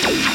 Bye.